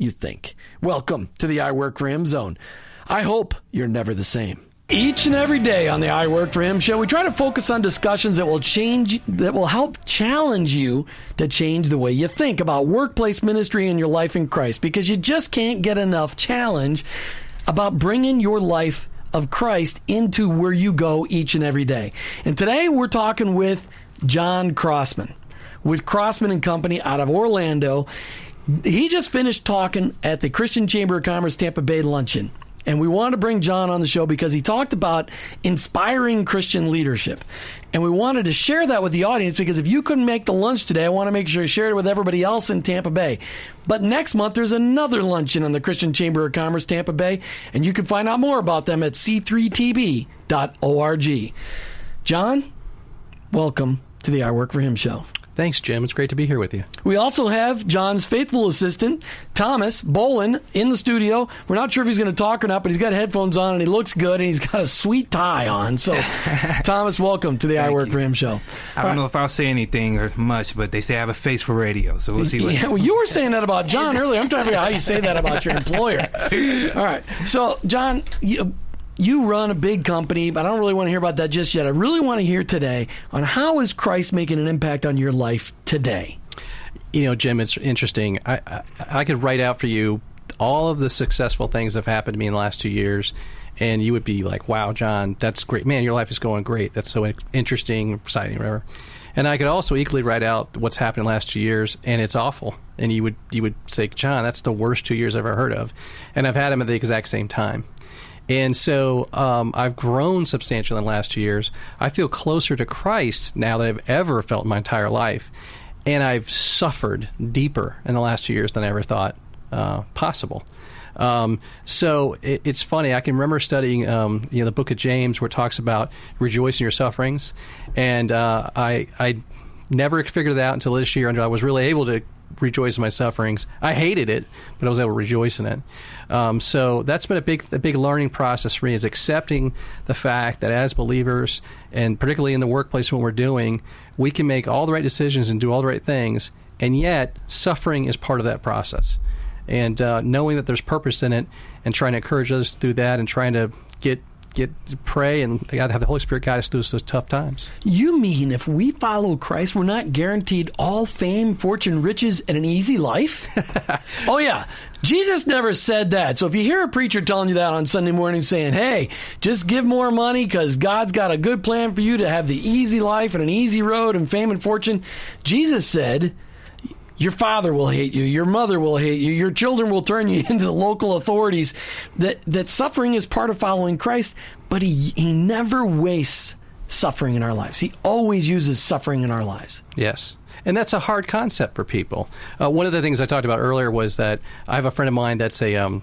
you think. Welcome to the I Work for Him zone. I hope you're never the same. Each and every day on the I Work for Him show, we try to focus on discussions that will change, that will help challenge you to change the way you think about workplace ministry and your life in Christ because you just can't get enough challenge about bringing your life of Christ into where you go each and every day. And today we're talking with John Crossman with Crossman and Company out of Orlando he just finished talking at the Christian Chamber of Commerce Tampa Bay luncheon. And we wanted to bring John on the show because he talked about inspiring Christian leadership. And we wanted to share that with the audience because if you couldn't make the lunch today, I want to make sure I shared it with everybody else in Tampa Bay. But next month, there's another luncheon on the Christian Chamber of Commerce Tampa Bay, and you can find out more about them at c3tb.org. John, welcome to the I Work for Him show. Thanks, Jim. It's great to be here with you. We also have John's faithful assistant, Thomas Bolin, in the studio. We're not sure if he's going to talk or not, but he's got headphones on and he looks good and he's got a sweet tie on. So, Thomas, welcome to the I Work you. for show. I don't know if I'll say anything or much, but they say I have a face for radio, so we'll see what. Yeah, well, you were saying that about John earlier. I'm trying to figure out how you say that about your employer. All right. So, John, you, you run a big company, but I don't really want to hear about that just yet. I really want to hear today on how is Christ making an impact on your life today? You know, Jim, it's interesting. I, I, I could write out for you all of the successful things that have happened to me in the last two years, and you would be like, wow, John, that's great. Man, your life is going great. That's so interesting, exciting, whatever. And I could also equally write out what's happened in the last two years, and it's awful. And you would you would say, John, that's the worst two years I've ever heard of. And I've had them at the exact same time. And so um, I've grown substantially in the last two years. I feel closer to Christ now than I've ever felt in my entire life. And I've suffered deeper in the last two years than I ever thought uh, possible. Um, so it, it's funny. I can remember studying, um, you know, the Book of James, where it talks about rejoice in your sufferings, and uh, I I never figured it out until this year, until I was really able to rejoice in my sufferings. I hated it, but I was able to rejoice in it. Um, so that's been a big, a big learning process for me is accepting the fact that as believers, and particularly in the workplace when we're doing, we can make all the right decisions and do all the right things, and yet suffering is part of that process. And uh, knowing that there's purpose in it, and trying to encourage others through that, and trying to get get to pray and God have the Holy Spirit guide us through those tough times. You mean if we follow Christ, we're not guaranteed all fame, fortune, riches, and an easy life? oh, yeah. Jesus never said that. So if you hear a preacher telling you that on Sunday morning saying, hey, just give more money because God's got a good plan for you to have the easy life and an easy road and fame and fortune, Jesus said, your father will hate you, your mother will hate you, your children will turn you into the local authorities. That that suffering is part of following Christ, but he he never wastes suffering in our lives. He always uses suffering in our lives. Yes. And that's a hard concept for people. Uh, one of the things I talked about earlier was that I have a friend of mine that's a um,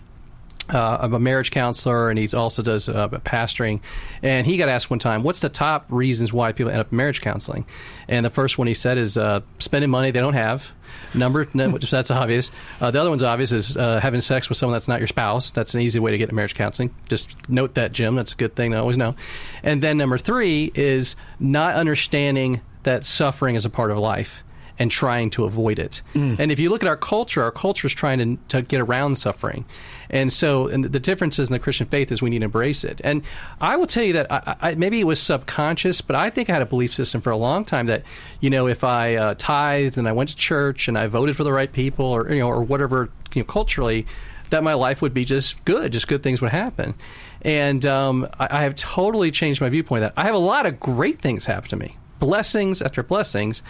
uh, I'm a marriage counselor, and he also does uh, pastoring. And he got asked one time, "What's the top reasons why people end up in marriage counseling?" And the first one he said is uh, spending money they don't have. Number, which that's obvious. Uh, the other one's obvious is uh, having sex with someone that's not your spouse. That's an easy way to get marriage counseling. Just note that, Jim. That's a good thing to always know. And then number three is not understanding that suffering is a part of life and trying to avoid it. And if you look at our culture, our culture is trying to, to get around suffering. And so, and the differences in the Christian faith is we need to embrace it. And I will tell you that I, I, maybe it was subconscious, but I think I had a belief system for a long time that, you know, if I uh, tithed and I went to church and I voted for the right people or, you know, or whatever, you know, culturally, that my life would be just good, just good things would happen. And um, I, I have totally changed my viewpoint of that. I have a lot of great things happen to me, blessings after blessings,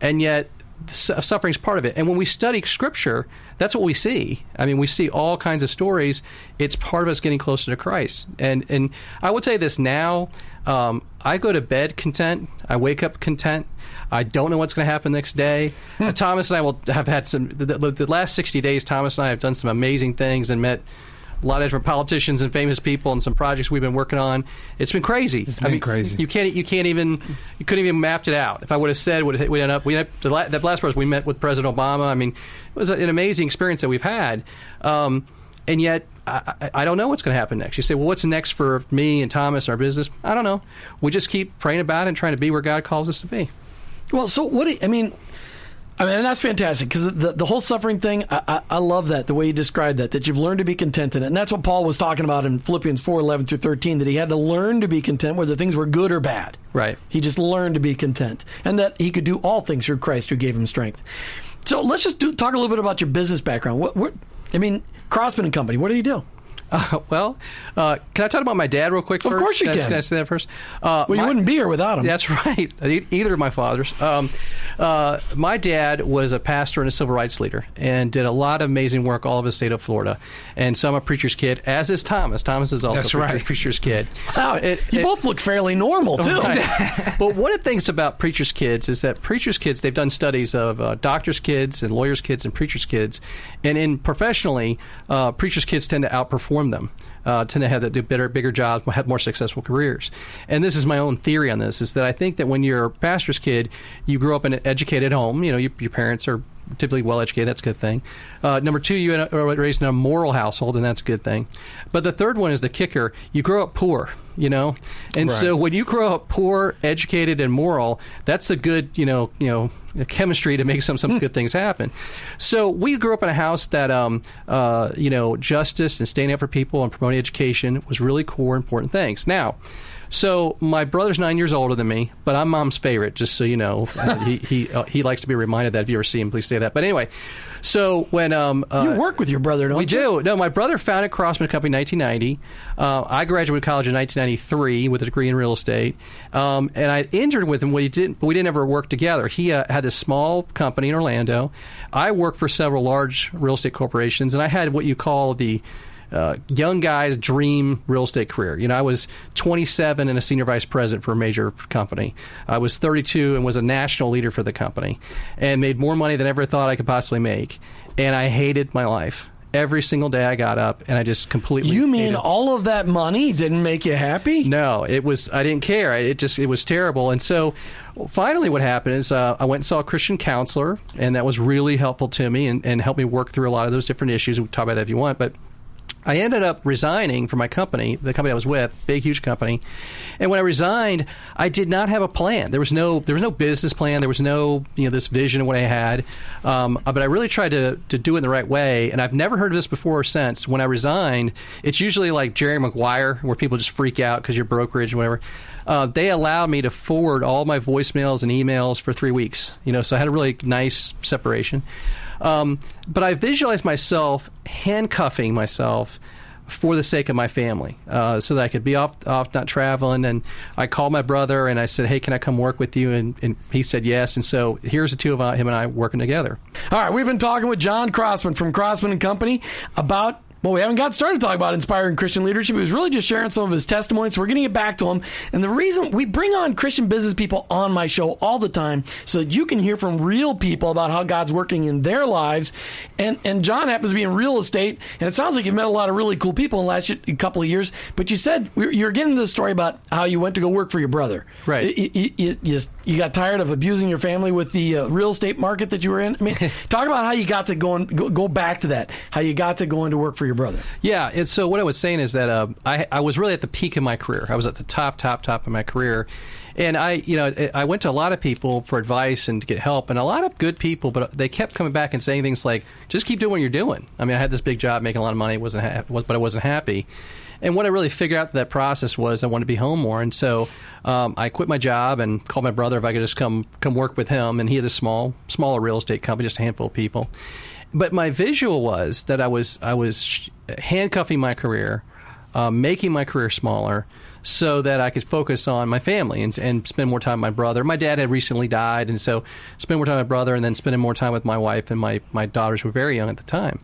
and yet suffering is part of it. And when we study Scripture, that's what we see. I mean, we see all kinds of stories. It's part of us getting closer to Christ. And and I would say this now. Um, I go to bed content. I wake up content. I don't know what's going to happen next day. Thomas and I will have had some. The, the, the last sixty days, Thomas and I have done some amazing things and met a lot of different politicians and famous people and some projects we've been working on. It's been crazy. It's been crazy. You can't you can't even you couldn't even mapped it out. If I would have said would we end up we had, the, la- the last part was we met with President Obama. I mean, it was an amazing experience that we've had. Um, and yet, I, I- I don't know what's going to happen next. You say, well, what's next for me and Thomas, and our business? I don't know. We just keep praying about it and trying to be where God calls us to be. Well, so what? Do you, I mean, I mean, and that's fantastic because the the whole suffering thing. I, I, I love that the way you described that. That you've learned to be content in it, and that's what Paul was talking about in Philippians four eleven through thirteen. That he had to learn to be content whether things were good or bad. Right. He just learned to be content, and that he could do all things through Christ who gave him strength. So let's just do, talk a little bit about your business background. What? what I mean, Crossman and Company. What do you do? Uh, well, uh, can I talk about my dad real quick? Of course you I- can. Can I say that first? Uh, Well, you my- wouldn't be here without him. That's right. Either of my fathers. Um, uh, my dad was a pastor and a civil rights leader and did a lot of amazing work all over the state of Florida. And so I'm a preacher's kid, as is Thomas. Thomas is also That's a preacher- right. preacher's kid. Wow, It- you it- both look fairly normal too. Right. but one of the things about preachers' kids is that preachers' kids, they've done studies of uh, doctors' kids and lawyers' kids and preachers' kids. And in professionally, uh, preachers' kids tend to outperform them. Uh, tend to have the, the better, bigger jobs, have more successful careers. And this is my own theory on this: is that I think that when you're a pastor's kid, you grow up in an educated home. You know, you, your parents are typically well educated. That's a good thing. Uh, number two, you are raised in a moral household, and that's a good thing. But the third one is the kicker: you grow up poor. You know, and so when you grow up poor, educated, and moral, that's a good, you know, you know, chemistry to make some some good things happen. So we grew up in a house that, um, uh, you know, justice and standing up for people and promoting education was really core, important things. Now. So my brother's nine years older than me, but I'm mom's favorite. Just so you know, Uh, he he uh, he likes to be reminded that if you ever see him, please say that. But anyway, so when um uh, You work with your brother, don't we you? do. No, my brother founded Crossman Company in 1990. Uh, I graduated college in 1993 with a degree in real estate, um, and I injured with him. We didn't, but we didn't ever work together. He uh, had a small company in Orlando. I worked for several large real estate corporations, and I had what you call the uh, young guy's dream real estate career. You know, I was 27 and a senior vice president for a major company. I was 32 and was a national leader for the company, and made more money than I ever thought I could possibly make. And I hated my life. Every single day I got up and I just completely. You mean all of that money didn't make you happy? no, it was. I didn't care. It just it was terrible. And so, finally, what happened is uh, I went and saw a Christian counselor, and that was really helpful to me and, and helped me work through a lot of those different issues. We can talk about that if you want, but. I ended up resigning from my company, the company I was with, big huge company. And when I resigned, I did not have a plan. There was no there was no business plan. There was no you know this vision of what I had. Um, but I really tried to to do it in the right way. And I've never heard of this before or since. When I resigned, it's usually like Jerry Maguire, where people just freak out because you're brokerage and whatever. Uh, they allowed me to forward all my voicemails and emails for three weeks. You know, so I had a really nice separation. Um, but I visualized myself handcuffing myself for the sake of my family, uh, so that I could be off, off not traveling. And I called my brother and I said, "Hey, can I come work with you?" And, and he said yes. And so here's the two of uh, him and I working together. All right, we've been talking with John Crossman from Crossman and Company about. Well, we haven't got started talking about inspiring Christian leadership. He was really just sharing some of his testimonies. So we're going to get back to him. And the reason we bring on Christian business people on my show all the time so that you can hear from real people about how God's working in their lives. And and John happens to be in real estate, and it sounds like you've met a lot of really cool people in the last couple of years. But you said you're getting to the story about how you went to go work for your brother. Right. You, you, you, you- got tired of abusing your family with the uh, real estate market that you were in. I mean, talk about how you got to go and go, go back to that. How you got to going to work for your brother. Yeah, it's, so what I was saying is that uh, I, I was really at the peak of my career. I was at the top, top, top of my career. And I, you know, I went to a lot of people for advice and to get help, and a lot of good people, but they kept coming back and saying things like, "Just keep doing what you're doing." I mean, I had this big job, making a lot of money, wasn't ha- but I wasn't happy. And what I really figured out that process was I wanted to be home more, and so um, I quit my job and called my brother if I could just come come work with him. And he had a small, smaller real estate company, just a handful of people. But my visual was that I was I was handcuffing my career, uh, making my career smaller, so that I could focus on my family and, and spend more time with my brother. My dad had recently died, and so spend more time with my brother, and then spending more time with my wife and my my daughters were very young at the time.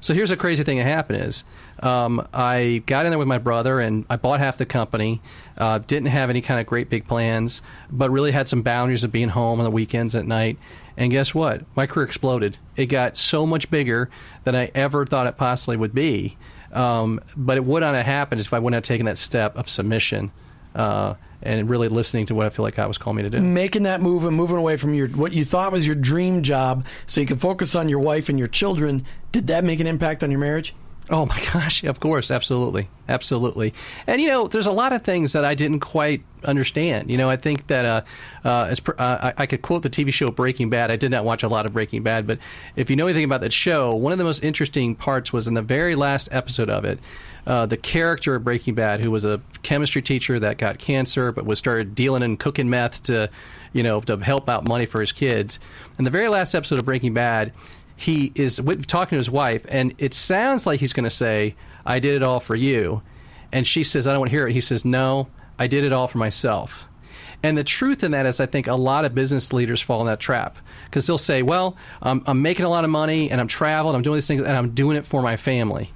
So here's a crazy thing that happened is um, I got in there with my brother and I bought half the company. Uh, didn't have any kind of great big plans, but really had some boundaries of being home on the weekends at night. And guess what? My career exploded. It got so much bigger than I ever thought it possibly would be. Um, but it would not have happened if I wouldn't have taken that step of submission uh, and really listening to what I feel like God was calling me to do. Making that move and moving away from your what you thought was your dream job, so you could focus on your wife and your children. Did that make an impact on your marriage? Oh my gosh, of course, absolutely. Absolutely. And you know, there's a lot of things that I didn't quite understand. You know, I think that uh, uh, per, uh, I, I could quote the TV show Breaking Bad. I did not watch a lot of Breaking Bad, but if you know anything about that show, one of the most interesting parts was in the very last episode of it. Uh, the character of Breaking Bad, who was a chemistry teacher that got cancer, but was started dealing and cooking meth to, you know, to help out money for his kids. In the very last episode of Breaking Bad, he is with, talking to his wife, and it sounds like he's going to say, "I did it all for you," and she says, "I don't want to hear it." He says, "No, I did it all for myself." And the truth in that is, I think a lot of business leaders fall in that trap because they'll say, "Well, I'm, I'm making a lot of money, and I'm traveling, I'm doing these things, and I'm doing it for my family,"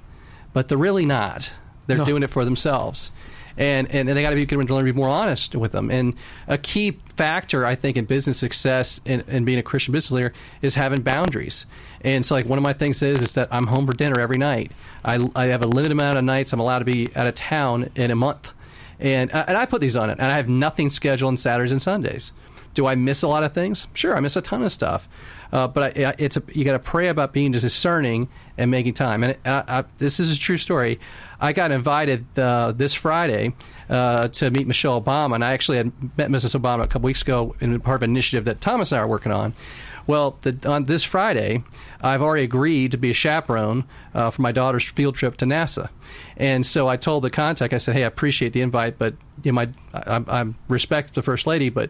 but they're really not. They're No. doing it for themselves. And, and they got to be learn to be more honest with them. And a key factor, I think, in business success and, and being a Christian business leader is having boundaries. And so, like one of my things is is that I'm home for dinner every night. I, I have a limited amount of nights I'm allowed to be out of town in a month, and uh, and I put these on it. And I have nothing scheduled on Saturdays and Sundays. Do I miss a lot of things? Sure, I miss a ton of stuff. Uh, but I, it's a, you got to pray about being discerning and making time. And I, I, this is a true story. I got invited uh, this Friday uh, to meet Michelle Obama, and I actually had met Mrs. Obama a couple weeks ago in part of an initiative that Thomas and I are working on. Well, the, on this Friday, I've already agreed to be a chaperone uh, for my daughter's field trip to NASA, and so I told the contact, I said, "Hey, I appreciate the invite, but you know, my I, I respect the first lady, but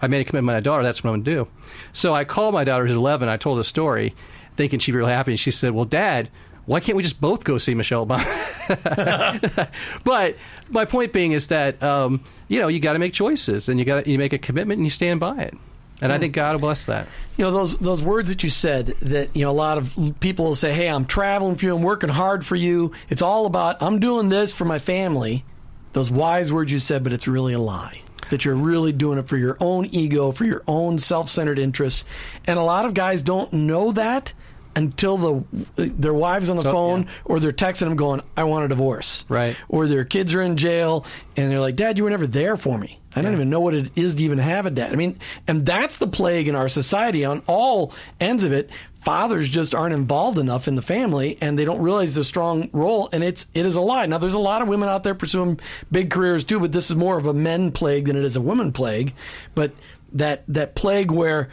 I made a commitment to my daughter. That's what I'm going to do." So I called my daughter who's 11. I told her the story, thinking she'd be real happy. And she said, "Well, Dad." Why can't we just both go see Michelle Obama? but my point being is that um, you know you got to make choices and you got you make a commitment and you stand by it. And I think God will bless that. You know those those words that you said that you know a lot of people will say, "Hey, I'm traveling for you. I'm working hard for you. It's all about I'm doing this for my family." Those wise words you said, but it's really a lie. That you're really doing it for your own ego, for your own self-centered interest. and a lot of guys don't know that until the their wives on the So, phone yeah. or they're texting them going, "I want a divorce," Right. Or their kids are in jail and they're like, "Dad, you were never there for me. I don't even know what it is to even have a dad." I mean, and that's the plague in our society on all ends of it. Fathers just aren't involved enough in the family, and they don't realize the strong role. And it's it is a lie. Now, there's a lot of women out there pursuing big careers too, but this is more of a men plague than it is a women plague. But that that plague where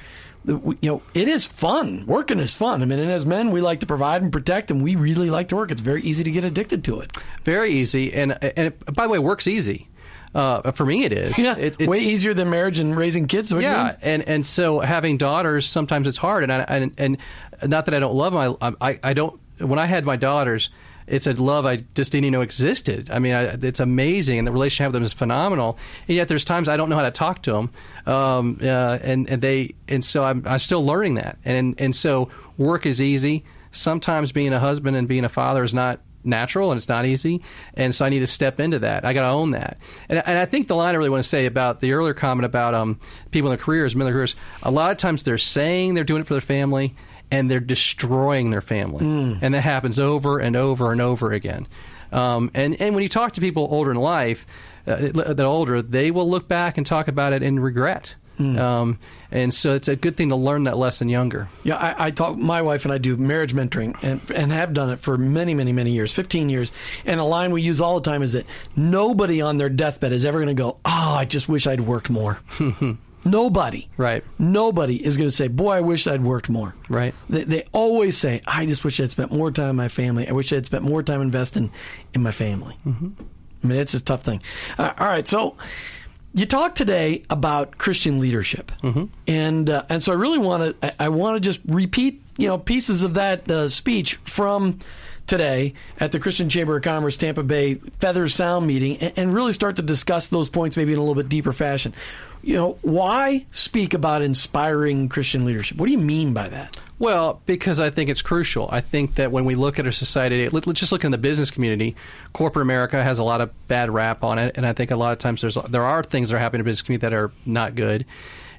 you know it is fun. Working is fun. I mean and as men we like to provide and protect and we really like to work. It's very easy to get addicted to it. Very easy, and and it, by the way, works easy. Uh, for me, it is. yeah. It's- it's- way easier than marriage and raising kids yeah, and and so having daughters sometimes it's hard, and I, and and not that I don't love them, I I, I don't. When I had my daughters, it's a love I just didn't even know existed. I mean, I, it's amazing, and the relationship I have with them is phenomenal. And yet, there's times I don't know how to talk to them, um, uh, and and they and so I'm I'm still learning that, and and so work is easy. Sometimes being a husband and being a father is not natural and it's not easy. And so I need to step into that. I got to own that. And, and I think the line I really want to say about the earlier comment about um, people in their careers, men in their careers, a lot of times they're saying they're doing it for their family and they're destroying their family. And that happens over and over and over again. Um, and, and when you talk to people older in life, uh, that older, they will look back and talk about it in regret. Um, and so it's a good thing to learn that lesson younger. Yeah, I, I talk. My wife and I do marriage mentoring, and and have done it for many, many, many years, fifteen years. And a line we use all the time is that nobody on their deathbed is ever going to go, "Oh, I just wish I'd worked more." nobody, Right. Nobody is going to say, "Boy, I wish I'd worked more." Right. They, they always say, "I just wish I'd spent more time with my family. I wish I'd spent more time investing in my family." Mm-hmm. I mean, it's a tough thing. Uh, all right, so you talked today about Christian leadership, mm-hmm. and uh, and so I really want to I, I want to just repeat you know pieces of that uh, speech from today at the Christian Chamber of Commerce Tampa Bay Feather Sound meeting, and, and really start to discuss those points maybe in a little bit deeper fashion. You know, why speak about inspiring Christian leadership? What do you mean by that? Well, because I think it's crucial. I think that when we look at our society, let, us just look in the business community. Corporate America has a lot of bad rap on it, and I think a lot of times there's there are things that are happening in the business community that are not good.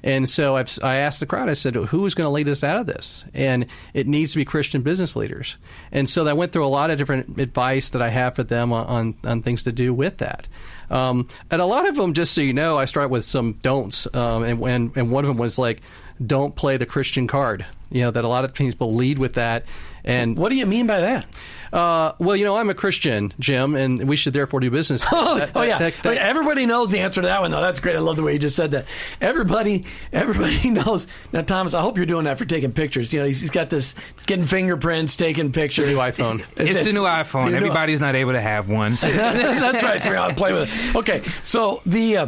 And so I've, I asked the crowd, I said, who is going to lead us out of this? And it needs to be Christian business leaders. And so I went through a lot of different advice that I have for them on, on, on things to do with that. Um, and a lot of them, just so you know, I start with some don'ts. Um, and, and, and one of them was like, don't play the Christian card. You know, that a lot of people lead with that. And What do you mean by that? uh, well, you know, I'm a Christian, Jim, and we should therefore do business. Oh, That- oh yeah. that- that- Oh, yeah. Everybody knows the answer to that one, though. That's great. I love the way you just said that. Everybody, everybody knows. Now, Thomas, I hope you're doing that for taking pictures. You know, he's, he's got this getting fingerprints, taking pictures. new iPhone. It's, the new iPhone. new- Everybody's not able to have one. That's right. So we're going to play with it. Okay. So the uh,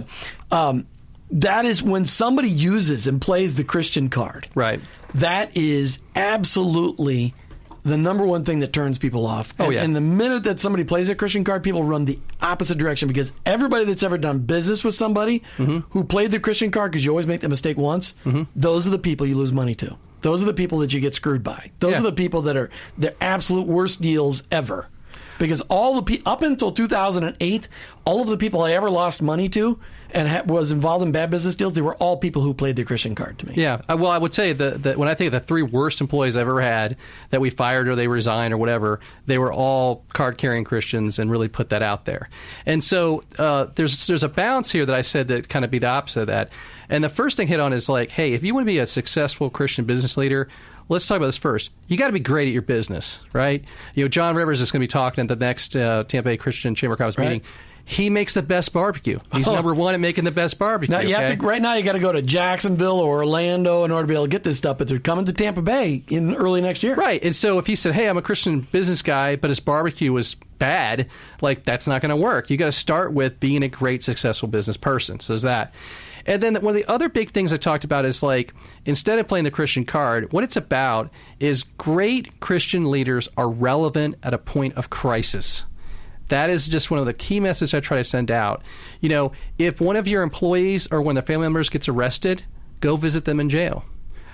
um, that is when somebody uses and plays the Christian card. Right. That is absolutely the number one thing that turns people off. Oh, And- yeah. And the minute that somebody plays a Christian card, people run the opposite direction because everybody that's ever done business with somebody Mm-hmm. who played the Christian card, because you always make the mistake once, those are the people you lose money to. Those are the people that you get screwed by. Those Yeah. are the people that are the absolute worst deals ever. Because all the pe- up until 2008, all of the people I ever lost money to and ha- was involved in bad business deals, they were all people who played the Christian card to me. Yeah. Uh, Well, I would say that, when I think of the three worst employees I've ever had that we fired or they resigned or whatever, they were all card carrying Christians and really put that out there. And so uh, there's there's a balance here that I said that kind of be the opposite of that. And the first thing hit on is like, hey, if you want to be a successful Christian business leader, let's talk about this first. You got to be great at your business, right? You know, John Rivers is going to be talking at the next uh, Tampa Bay Christian Chamber of Commerce Right. meeting. He makes the best barbecue. He's Oh. number one at making the best barbecue. Now you have to right now. You got to go to Jacksonville or Orlando in order to be able to get this stuff. But they're coming to Tampa Bay in early next year. Right. And so if he said, "Hey, I'm a Christian business guy, but his barbecue was bad," like that's not going to work. You got to start with being a great successful business person. So there's that. And then one of the other big things I talked about is like instead of playing the Christian card, what it's about is great Christian leaders are relevant at a point of crisis. That is just one of the key messages I try to send out. You know, if one of your employees or one of their family members gets arrested, go visit them in jail.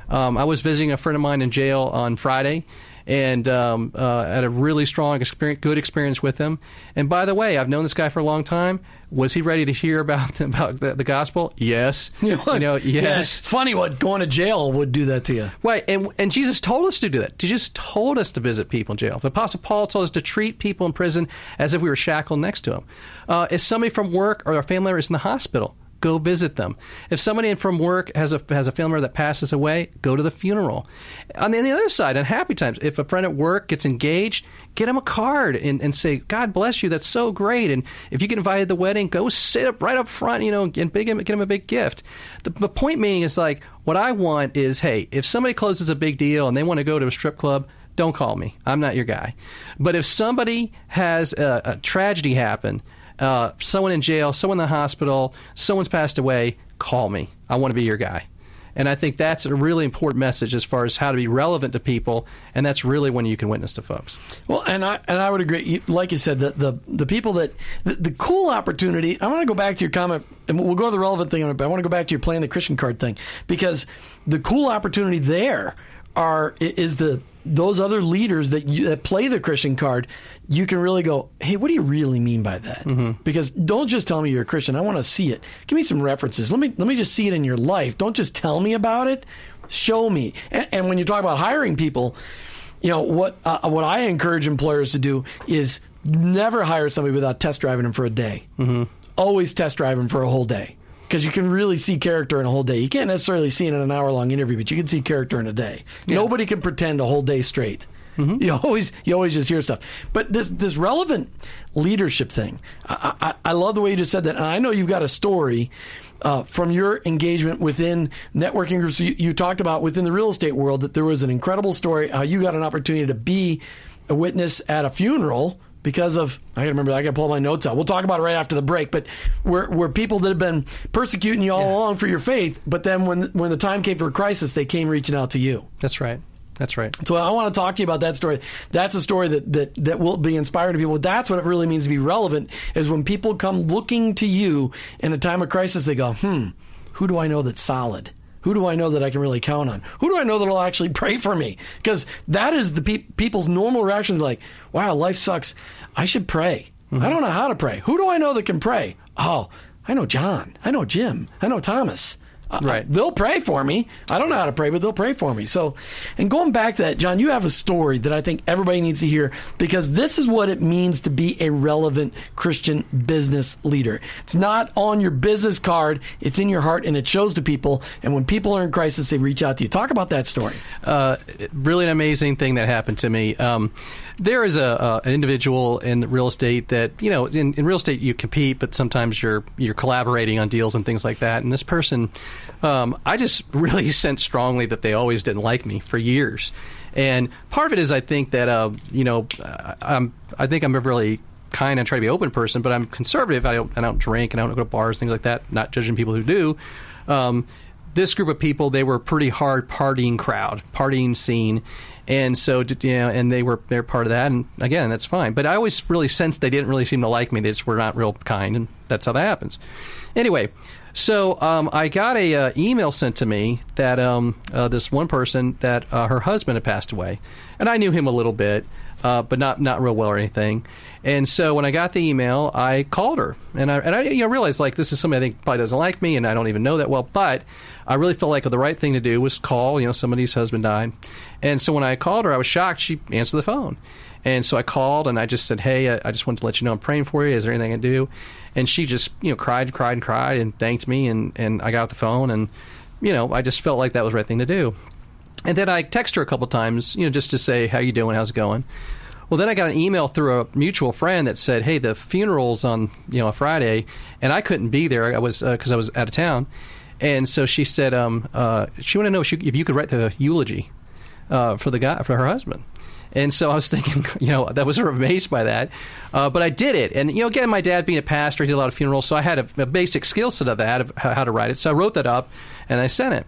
Um, I was visiting a friend of mine in jail on Friday, and um, uh, had a really strong, experience, good experience with him. And by the way, I've known this guy for a long time. Was he ready to hear about about the, the gospel? Yes. You know, Yeah, yes. it's funny what going to jail would do that to you. Right, and and Jesus told us to do that. Jesus told us to visit people in jail. The Apostle Paul told us to treat people in prison as if we were shackled next to him. Uh, if somebody from work or a family member is in the hospital, go visit them. If somebody from work has a has a family member that passes away, go to the funeral. On the, on the other side, on happy times, if a friend at work gets engaged, get them a card and, and say, "God bless you, that's so great." And if you get invited to the wedding, go sit up right up front, you know, and big, get them a big gift. The, the point being is like, what I want is, hey, if somebody closes a big deal and they want to go to a strip club, don't call me. I'm not your guy. But if somebody has a, a tragedy happen, uh, someone in jail, someone in the hospital, someone's passed away, call me. I want to be your guy. And I think that's a really important message as far as how to be relevant to people, and that's really when you can witness to folks. Well, and I and I would agree. Like you said, the the, the people that the, the cool opportunity. I want to go back to your comment, and we'll go to the relevant thing. But I want to go back to your playing the Christian card thing because the cool opportunity there are is the those other leaders that you, that play the Christian card. You can really go, hey, what do you really mean by that? Because don't just tell me you're a Christian. I want to see it. Give me some references. Let me let me just see it in your life. Don't just tell me about it. Show me. And, and when you talk about hiring people, you know what uh, what I encourage employers to do is never hire somebody without test driving them for a day. Mm-hmm. Always test drive them for a whole day because you can really see character in a whole day. You can't necessarily see it in an hour long interview, but you can see character in a day. Nobody can pretend a whole day straight. You always you always just hear stuff. But this this relevant leadership thing, I, I, I love the way you just said that. And I know you've got a story. Uh, from your engagement within networking groups, you, you talked about within the real estate world that there was an incredible story how you got an opportunity to be a witness at a funeral because of I gotta remember I gotta pull my notes out. We'll talk about it right after the break. But we're people that have been persecuting you all along for your faith, but then when when the time came for a crisis, they came reaching out to you. That's right. That's right. So I want to talk to you about that story. That's a story that, that, that will be inspiring to people. That's what it really means to be relevant is when people come looking to you in a time of crisis, they go, hmm, who do I know that's solid? Who do I know that I can really count on? Who do I know that will actually pray for me? Because that is the pe- people's normal reaction. Like, wow, life sucks. I should pray. Mm-hmm. I don't know how to pray. Who do I know that can pray? Oh, I know John. I know Jim. I know Thomas. Uh, Right. They'll pray for me. I don't know how to pray, but they'll pray for me. So, and going back to that, John, you have a story that I think everybody needs to hear because this is what it means to be a relevant Christian business leader. It's not on your business card, it's in your heart and it shows to people. And when people are in crisis, they reach out to you. Talk about that story. uh, really an amazing thing that happened to me. Um, there is a, an individual in real estate that you know in, in real estate you compete, but sometimes you're you're collaborating on deals and things like that. And this person, um, I just really sensed strongly that they always didn't like me for years. And part of it is I think that uh, you know I- I'm I think I'm a really kind and try to be open person, but I'm conservative. I don't I don't drink and I don't go to bars and things like that. Not judging people who do. Um, this group of people they were a pretty hard partying crowd, partying scene, and so you know, and they were they're part of that. And again, that's fine. But I always really sensed they didn't really seem to like me. They just were not real kind, and that's how that happens. Anyway. So um, I got a uh, email sent to me that um, uh, this one person that uh, her husband had passed away, and I knew him a little bit, uh, but not not real well or anything. And so when I got the email, I called her, and I and I you know realized like this is somebody I think probably doesn't like me, and I don't even know that well, but I really felt like the right thing to do was call. You know, somebody's husband died, and so when I called her, I was shocked. She answered the phone. And so I called and I just said, "Hey, I, I just wanted to let you know I'm praying for you. Is there anything I can do?" And she just, you know, cried, cried, and cried, and thanked me. And and I got off the phone, and you know, I just felt like that was the right thing to do. And then I text her a couple times, you know, just to say, "How you doing? How's it going?" Well, then I got an email through a mutual friend that said, "Hey, the funeral's on, you know, a Friday, and I couldn't be there. I was because I was out of town." And so she said, um, uh, she wanted to know if, she, if you could write the eulogy uh, for the guy for her husband. And so I was thinking, you know, that was sort of amazed by that. Uh, but I did it. And, you know, again, my dad being a pastor, he did a lot of funerals, so I had a, a basic skill set of that, of how to write it. So I wrote that up and I sent it.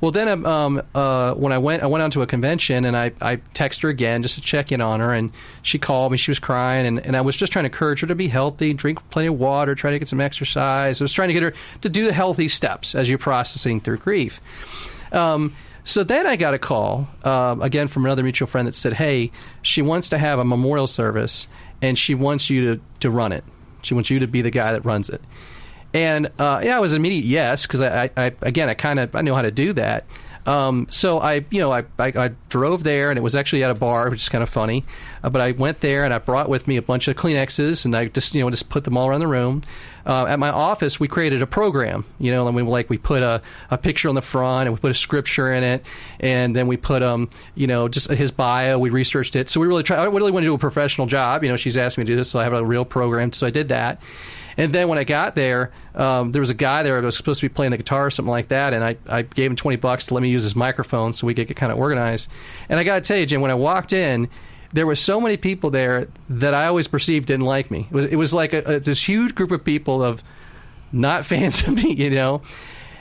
Well, then um, uh, when I went, I went out to a convention and I, I texted her again just to check in on her. And she called me. She was crying. And, and I was just trying to encourage her to be healthy, drink plenty of water, try to get some exercise. I was trying to get her to do the healthy steps as you're processing through grief. Um, So then I got a call um, again from another mutual friend that said, "Hey, she wants to have a memorial service, and she wants you to to run it. She wants you to be the guy that runs it." And uh, yeah, I was an immediate yes because I, I, again I kind of I know how to do that. Um, so I, you know, I, I, I drove there, and it was actually at a bar, which is kind of funny. Uh, but I went there, and I brought with me a bunch of Kleenexes, and I just, you know, just put them all around the room. Uh, at my office, we created a program, you know, and we like we put a, a picture on the front, and we put a scripture in it, and then we put um, you know, just his bio. We researched it, so we really try. I really want to do a professional job. You know, she's asked me to do this, so I have a real program, so I did that. And then when I got there, um, there was a guy there that was supposed to be playing the guitar or something like that, and I, I gave him 20 bucks to let me use his microphone so we could get kind of organized. And I got to tell you, Jim, when I walked in, there were so many people there that I always perceived didn't like me. It was, it was like a, a, this huge group of people of not fans of me, you know.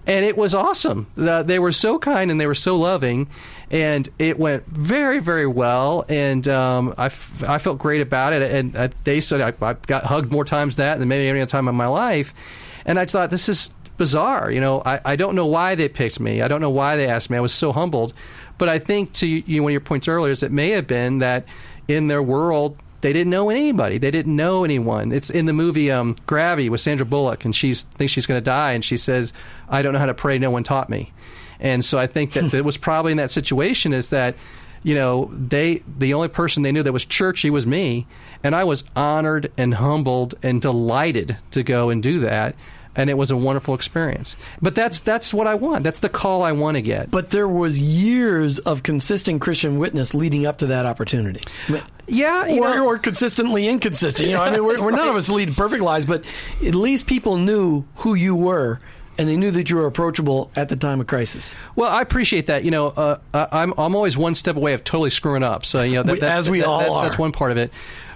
And it was awesome. They were so kind and they were so loving, and it went very, very well. And um, I, f- I felt great about it. And uh, they said I, I got hugged more times than that than maybe any other time in my life. And I thought this is bizarre. You know, I, I don't know why they picked me. I don't know why they asked me. I was so humbled. But I think to you, one of your points earlier is it may have been that in their world they didn't know anybody. They didn't know anyone. It's in the movie um, Gravity with Sandra Bullock, and she thinks she's going to die, and she says, "I don't know how to pray. No one taught me." And so I think that it was probably in that situation is that you know they the only person they knew that was churchy was me, and I was honored and humbled and delighted to go and do that. And it was a wonderful experience. But that's that's what I want. That's the call I want to get. But there was years of consistent Christian witness leading up to that opportunity. yeah, you or, know, or consistently inconsistent. You know, I mean, we're, we're none of us lead perfect lives, but at least people knew who you were, and they knew that you were approachable at the time of crisis. Well, I appreciate that. You know, uh, I- I'm I'm always one step away of totally screwing up. So you know, that, that- as we that- all that's, are. that's one part of it.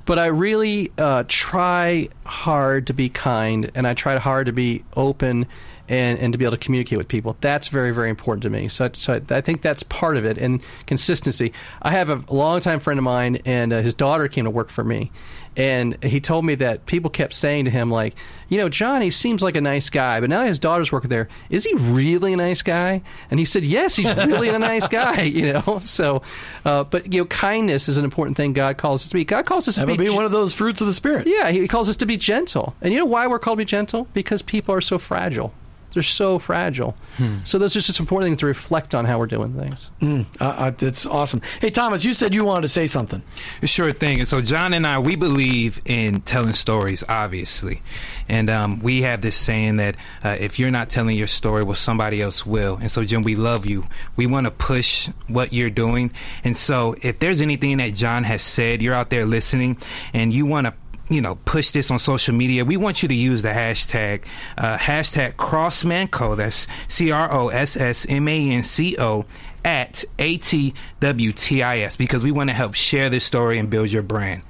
But I really uh, try hard to be kind, and I try hard to be open. And, and to be able to communicate with people. That's very very important to me. So, so I think that's part of it. And consistency. I have a longtime friend of mine and uh, his daughter came to work for me and he told me that people kept saying to him like you know johnny seems like a nice guy but now his daughter's working there. Is he really a nice guy? And he said yes he's really a nice guy you know? So uh, but you know kindness is an important thing god calls us to be. God calls us That to be be one of those fruits of the spirit. yeah he calls us to be gentle. And you know why we're called to be gentle? Because people are so fragile they're so fragile so those are just important things to reflect on how we're doing things Uh, uh, that's awesome. Hey, Thomas, you said you wanted to say something. Sure thing. And so John and I, we believe in telling stories, obviously, and um, we have this saying that uh, if you're not telling your story, well, somebody else will. And so, Jim, we love you. We want to push what you're doing. And so, if there's anything that John has said, you're out there listening, and you want to you know, push this on social media, we want you to use the hashtag, uh, hashtag CrossManco. That's C R O S S M A N C O at ATWTIS because we want to help share this story and build your brand.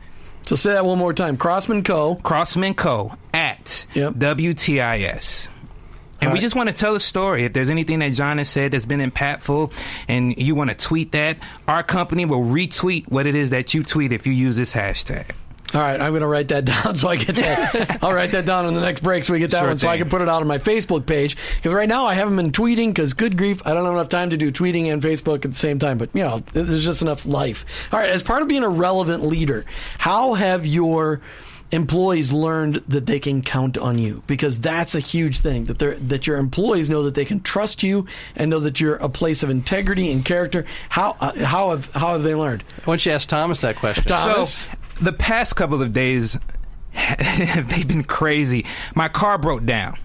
So say that one more time. Crossman Co. Crossman Co. at Yep. WTIS. And All we just want to tell a story. If there's anything that John has said that's been impactful and you want to tweet that, our company will retweet what it is that you tweet if you use this hashtag. All right, I'm going to write that down so I get that. I'll write that down on the next break so we get that Sure one so I can put it out on my Facebook page. Because right now I haven't been tweeting because good grief, I don't have enough time to do tweeting and Facebook at the same time. But, you know, there's just enough life. All right, as part of being a relevant leader, how have your employees learned that they can count on you because that's a huge thing that they're, that your employees know that they can trust you and know that you're a place of integrity and character how uh, how have how have they learned why don't you ask thomas that question Thomas? So, the past couple of days, they've been crazy. My car broke down.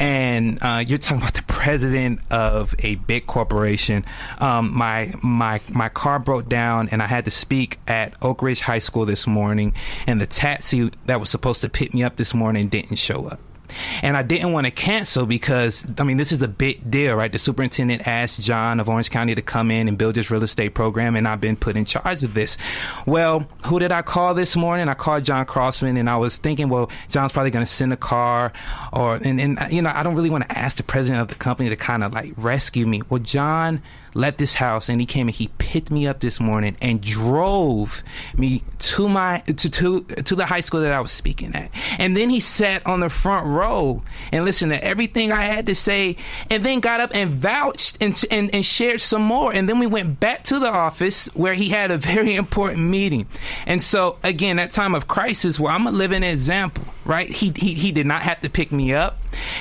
And uh, you're talking about the president of a big corporation. Um, my my my car broke down, and I had to speak at Oak Ridge High School this morning. And the taxi that was supposed to pick me up this morning didn't show up. And I didn't want to cancel because, I mean, this is a big deal, right? The superintendent asked John of Orange County to come in and build this real estate program, and I've been put in charge of this. Well, who did I call this morning? I called John Crossman, and I was thinking, well, John's probably going to send a car, or, and, and, you know, I don't really want to ask the president of the company to kind of like rescue me. Well, John left this house and he came and he picked me up this morning and drove me to my to to to the high school that I was speaking at. And then he sat on the front row and listened to everything I had to say and then got up and vouched and and, and shared some more. And then we went back to the office where he had a very important meeting. And so again, that time of crisis where I'm a living example, right? He he he did not have to pick me up.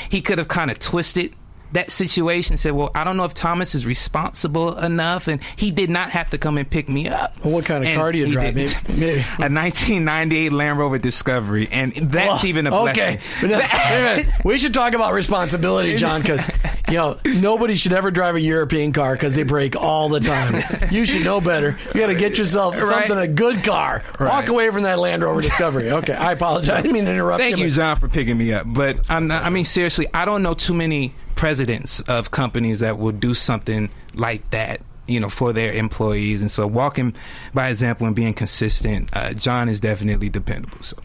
He could have kind of twisted that situation said, "Well, I don't know if Thomas is responsible enough," and he did not have to come and pick me up. Well, what kind of And car do you drive? Maybe- maybe. a 1998 Land Rover Discovery, and that's Well, even a blessing. okay. Now, wait a minute. we should talk about responsibility, John, because you know nobody should ever drive a European car because they break all the time. You should know better. You got to get yourself Right. something a good car. Walk away from that Land Rover Discovery. Okay, I apologize. I didn't mean to interrupt Thank you, John, for picking me up. But I'm not, I mean, seriously, I don't know too many presidents of companies that will do something like that. You know, for their employees, and so walking by example and being consistent, uh, John is definitely dependable. So,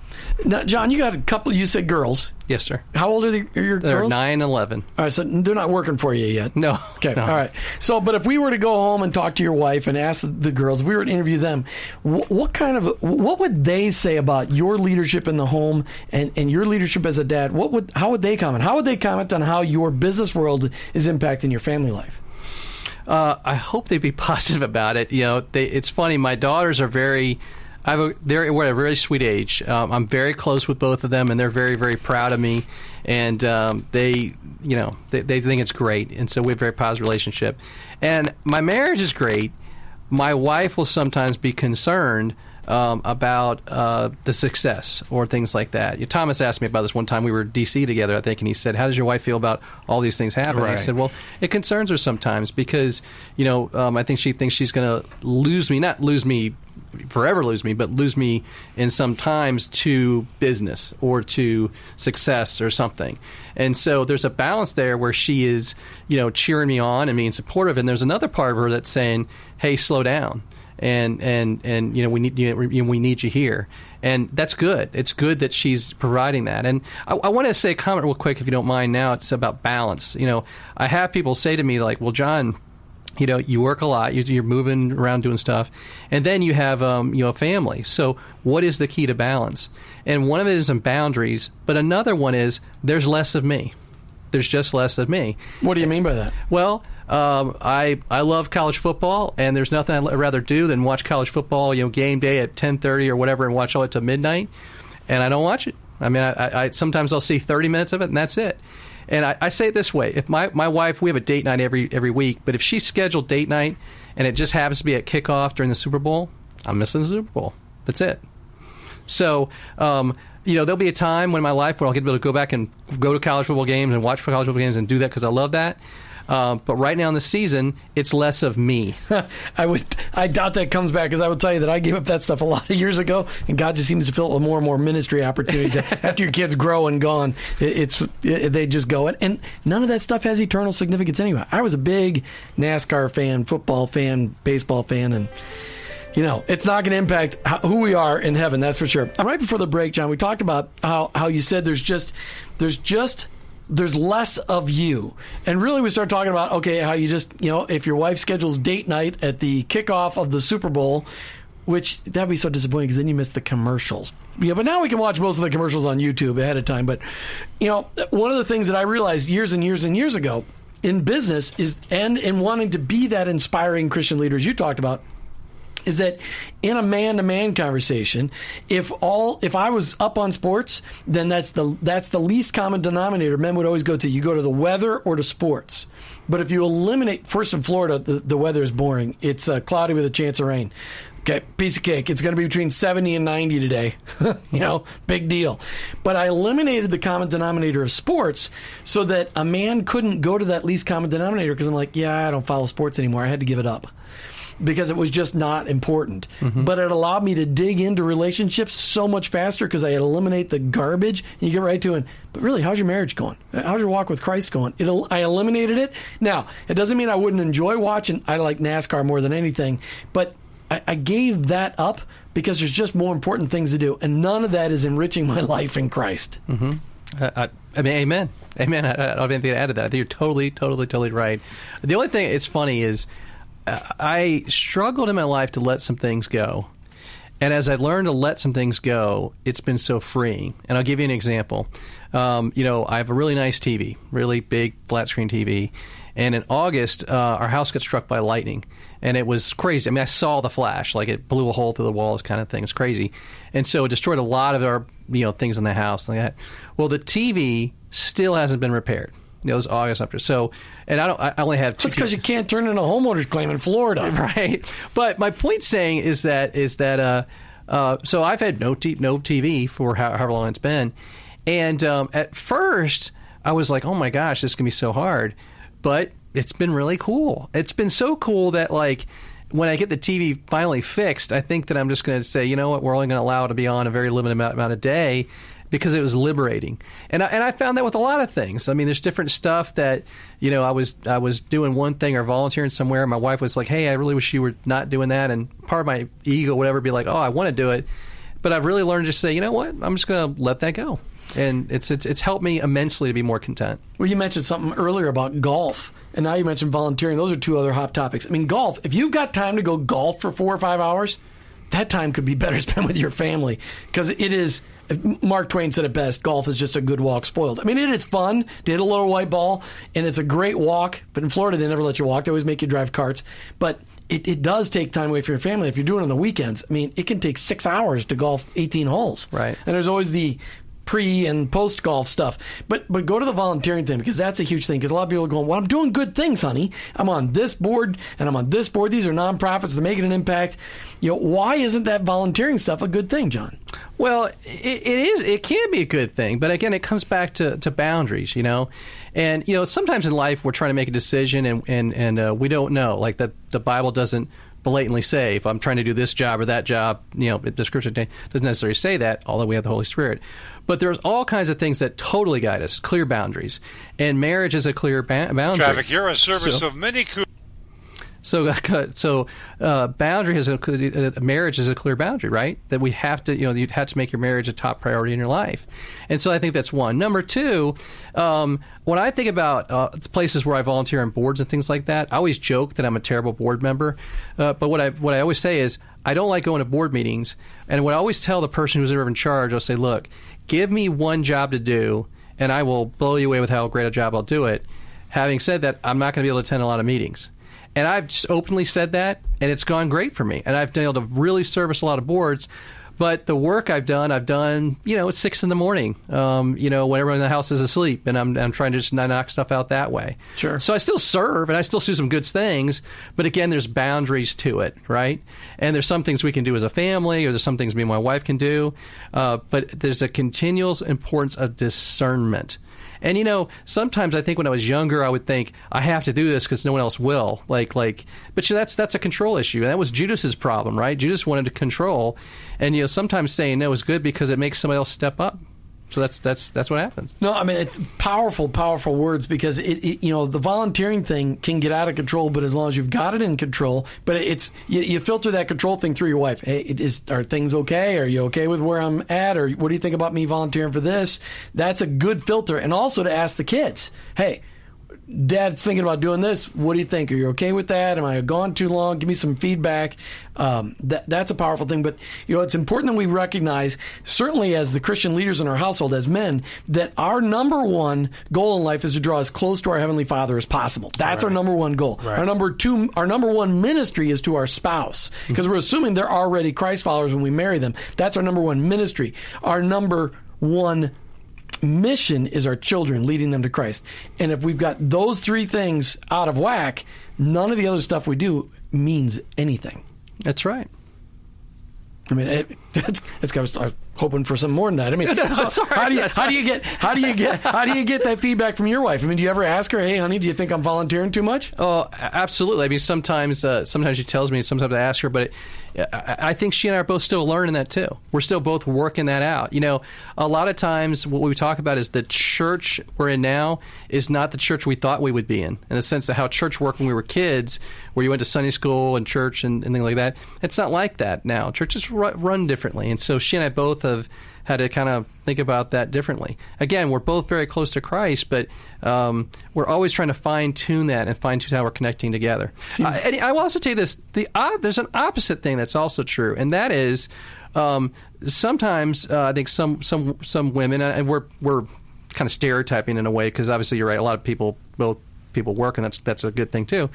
Now, John, you got a couple. You said girls. Yes, sir. How old are, the, are your girls? They're girls? nine, eleven. All right, so they're not working for you yet. No. Okay. no. All right. So, but if we were to go home and talk to your wife and ask the girls, if we were to interview them, wh- what kind of what would they say about your leadership in the home and, and your leadership as a dad? What would how would they comment? How would they comment on how your business world is impacting your family life? Uh, I hope they'd be positive about it. You know, they, it's funny. My daughters are very. I have a they're at a very sweet age. Um, I'm very close with both of them, and they're very very proud of me. And um, they, you know, they, they think it's great, and so we have a very positive relationship. And my marriage is great. My wife will sometimes be concerned um, about uh, the success or things like that. You know, Thomas asked me about this one time. We were D.C. together, I think, and he said, "How does your wife feel about all these things happening?" I said, "Well, it concerns her sometimes because you know um, I think she thinks she's going to lose me, not lose me forever, lose me, but lose me in some times to business or to success or something." And so there's a balance there where she is, you know, cheering me on and being supportive, and there's another part of her that's saying, "Hey, slow down." And and and you know we need you know, we need you here, and that's good. It's good that she's providing that. And I, I want to say a comment real quick, if you don't mind. Now it's about balance. You know, I have people say to me like, "Well, John." You know, you work a lot. you- You're moving around doing stuff, and then you have, um, you know, a family. So, what is the key to balance? And one of it is in boundaries, but another one is there's less of me. There's just less of me. What do you mean by that? Well, um, I I love college football, and there's nothing I'd rather do than watch college football. You know, game day at 10:30 or whatever, and watch all it to midnight. And I don't watch it. I mean, I, I, sometimes I'll see 30 minutes of it, and that's it. And I, I say it this way: if my my wife, we have a date night every every week, but if she's scheduled date night and it just happens to be at kickoff during the Super Bowl, I'm missing the Super Bowl. That's it. So, um, you know, there'll be a time when in my life where I'll get able to go back and go to college football games and watch for college football games and do that because I love that. Um, but right now in the season, it's less of me. I would. I doubt that comes back because I will tell you that I gave up that stuff a lot of years ago, and God just seems to fill it with more and more ministry opportunities. After your kids grow and gone, it, it's it, they just go, and, and none of that stuff has eternal significance anyway. I was a big NASCAR fan, football fan, baseball fan, and you know, it's not going to impact how, who we are in heaven. That's for sure. Right before the break, John, we talked about how how you said there's just there's just there's less of you, and really we start talking about okay, how you just you know if your wife schedules date night at the kickoff of the Super Bowl. Which that'd be so disappointing because then you miss the commercials. Yeah, but now we can watch most of the commercials on YouTube ahead of time. But you know, one of the things that I realized years and years and years ago in business is and in wanting to be that inspiring Christian leader as you talked about is that in a man-to-man conversation if all if i was up on sports then that's the that's the least common denominator men would always go to you go to the weather or to sports but if you eliminate first in florida the, the weather is boring it's uh, cloudy with a chance of rain Okay, piece of cake. It's going to be between 70 and 90 today. you know, big deal. But I eliminated the common denominator of sports so that a man couldn't go to that least common denominator because I'm like, yeah, I don't follow sports anymore. I had to give it up because it was just not important. Mm-hmm. But it allowed me to dig into relationships so much faster because I had eliminate the garbage and you get right to it. But really, how's your marriage going? How's your walk with Christ going? It, I eliminated it. Now, it doesn't mean I wouldn't enjoy watching. I like NASCAR more than anything, but I, I gave that up because there's just more important things to do, and none of that is enriching my life in Christ. Mm-hmm. Uh, I, I mean, amen, amen. I, I don't have anything to add to that. I think you're totally, totally, totally right. The only thing it's funny is I struggled in my life to let some things go. And as I learned to let some things go, it's been so freeing. And I'll give you an example. Um, you know, I have a really nice TV, really big flat screen TV. And in August, uh, our house got struck by lightning. And it was crazy. I mean, I saw the flash, like it blew a hole through the walls, kind of thing. It's crazy. And so it destroyed a lot of our, you know, things in the house like that. Well, the TV still hasn't been repaired. You know, it was August after. So, and I don't. I only have two. That's because you can't turn in a homeowner's claim in Florida. right? But my point saying is that is that uh, uh, so I've had no t- no TV for how, however long it's been, and um, at first I was like, oh my gosh, this can be so hard, but it's been really cool. It's been so cool that like. When I get the TV finally fixed, I think that I'm just going to say, you know what, we're only going to allow it to be on a very limited amount, amount of day because it was liberating. And I, and I found that with a lot of things. I mean, there's different stuff that you know I was I was doing one thing or volunteering somewhere. And my wife was like, "Hey, I really wish you were not doing that." And part of my ego, whatever, be like, "Oh, I want to do it," but I've really learned to say, you know what, I'm just going to let that go. And it's it's it's helped me immensely to be more content. Well, you mentioned something earlier about golf, and now you mentioned volunteering. Those are two other hot topics. I mean, golf. If you've got time to go golf for four or five hours, that time could be better spent with your family because it is. Mark Twain said it best: golf is just a good walk spoiled. I mean, it is fun to hit a little white ball, and it's a great walk. But in Florida, they never let you walk; they always make you drive carts. But it, it does take time away from your family if you're doing it on the weekends. I mean, it can take six hours to golf 18 holes. Right. And there's always the pre and post golf stuff. But but go to the volunteering thing because that's a huge thing. Because a lot of people are going, well, I'm doing good things, honey. I'm on this board and I'm on this board. These are nonprofits. They're making an impact. You know, why isn't that volunteering stuff a good thing, John? Well, it, it is. It can be a good thing, but again, it comes back to, to boundaries, you know. And you know, sometimes in life we're trying to make a decision, and and and uh, we don't know. Like that, the Bible doesn't blatantly say if I'm trying to do this job or that job. You know, the Scripture doesn't necessarily say that, although we have the Holy Spirit. But there's all kinds of things that totally guide us, clear boundaries, and marriage is a clear ba- boundary. Traffic here, a service So- of Cooper. So, so uh, boundary is a uh, marriage is a clear boundary, right? That we have to, you know, you have to make your marriage a top priority in your life, and so I think that's one. Number two, um, when I think about uh, places where I volunteer on boards and things like that, I always joke that I'm a terrible board member, uh, but what I what I always say is I don't like going to board meetings, and what I always tell the person who's ever in charge, I'll say, look, give me one job to do, and I will blow you away with how great a job I'll do it. Having said that, I'm not going to be able to attend a lot of meetings. And I've just openly said that, and it's gone great for me. And I've been able to really service a lot of boards. But the work I've done, I've done, you know, at six in the morning, um, you know, when everyone in the house is asleep, and I'm, I'm trying to just knock stuff out that way. Sure. So I still serve, and I still do some good things, but again, there's boundaries to it, right? And there's some things we can do as a family, or there's some things me and my wife can do, uh, but there's a continual importance of discernment. And you know, sometimes I think when I was younger, I would think I have to do this because no one else will. Like, like, but you know, that's that's a control issue, and that was Judas's problem, right? Judas wanted to control, and you know, sometimes saying no is good because it makes somebody else step up. So that's that's that's what happens. No, I mean it's powerful, powerful words because it, it, you know, the volunteering thing can get out of control, but as long as you've got it in control, but it's you, you filter that control thing through your wife. Hey, is are things okay? Are you okay with where I'm at? Or what do you think about me volunteering for this? That's a good filter, and also to ask the kids, hey. Dad's thinking about doing this. What do you think? Are you okay with that? Am I gone too long? Give me some feedback. Um, that, that's a powerful thing. But you know, it's important that we recognize, certainly as the Christian leaders in our household, as men, that our number one goal in life is to draw as close to our heavenly Father as possible. That's our number one goal. Our number two, our number one ministry is to our spouse because we're assuming they're already Christ followers when we marry them. That's our number one ministry. Our number one mission is our children, leading them to Christ. And if we've got those three things out of whack, none of the other stuff we do means anything. That's right. I mean, it, that's that's kind of I was hoping for some more than that. I mean, No, so right. how do you how do you get how do you get how do you get that feedback from your wife? I mean, do you ever ask her, "Hey, honey, do you think I'm volunteering too much?" Oh, absolutely. I mean, sometimes, uh, sometimes she tells me, sometimes I ask her, but it, I, think she and I are both still learning that too. We're still both working that out. You know, a lot of times what we talk about is the church we're in now is not the church we thought we would be in, in the sense of how church worked when we were kids, where you went to Sunday school and church and, and things like that. It's not like that now. Churches ru- run differently, and so she and I both have had to kind of think about that differently. Again, we're both very close to Christ, but um, we're always trying to fine tune that and fine tune how we're connecting together. Uh, and I will also tell you this: the uh, there's an opposite thing that's also true, and that is um, sometimes uh, I think some some some women, and we're we're kind of stereotyping in a way because obviously you're right. A lot of people will people work, and that's that's a good thing too.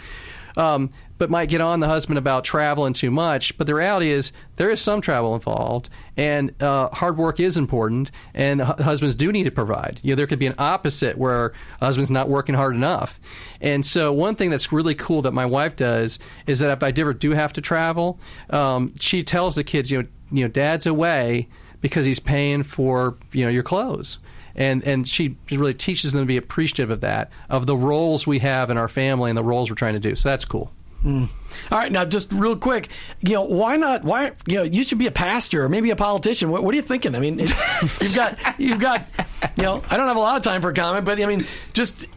Um, but might get on the husband about traveling too much. But the reality is there is some travel involved, and uh, hard work is important, and hu- husbands do need to provide. You know, there could be an opposite where a husband's not working hard enough. And so one thing that's really cool that my wife does is that if I ever do have to travel, um, she tells the kids, you know, you know, dad's away because he's paying for you know your clothes and and she really teaches them to be appreciative of that, of the roles we have in our family and the roles we're trying to do. So that's cool. All right, now just real quick, you know, why not? Why you know, you should be a pastor or maybe a politician. What, what are you thinking? I mean, it, you've got you've got, you know, I don't have a lot of time for a comment, but I mean, just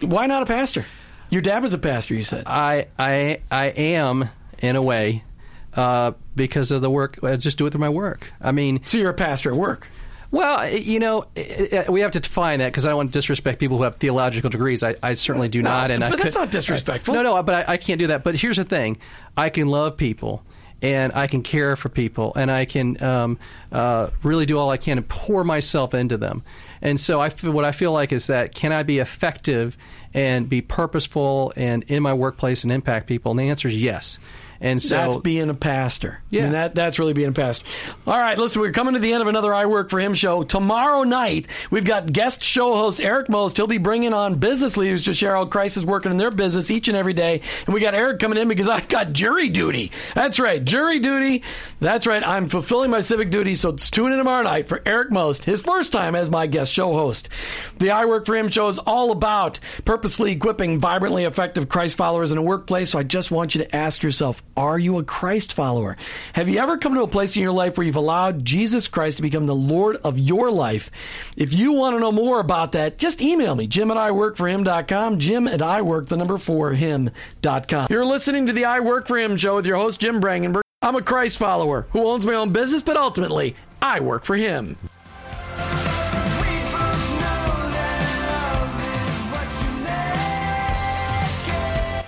why not a pastor? Your dad was a pastor, you said. I I I am in a way uh, because of the work. I just do it through my work. I mean, So you're a pastor at work. Well, you know, eh, we have to define that because I don't want to disrespect people who have theological degrees. I, I certainly do not, and I but that's could- not disrespectful. No, no, but I, I can't do that. But here's the thing: I can love people, and I can care for people, and I can um, uh, really do all I can and pour myself into them. And so, I feel, what I feel like is that can I be effective and be purposeful and in my workplace and impact people? And the answer is yes. And so that's being a pastor. Yeah. I mean, that, that's really being a pastor. All right, listen, we're coming to the end of another I Work for Him show. Tomorrow night, we've got guest show host Eric Most. He'll be bringing on business leaders to share how Christ is working in their business each and every day. And we got Eric coming in because I got jury duty. That's right, jury duty. That's right, I'm fulfilling my civic duty. So tune in tomorrow night for Eric Most, his first time as my guest show host. The I Work for Him show is all about purposefully equipping vibrantly effective Christ followers in a workplace. So I just want you to ask yourself, are you a Christ follower? Have you ever come to a place in your life where you've allowed Jesus Christ to become the Lord of your life? If you want to know more about that, just email me, jim at iworkforhim.com, jim at iwork, the number for him.com. You're listening to the I Work for Him show with your host, Jim Brangenberg. I'm a Christ follower who owns my own business, but ultimately, I work for him.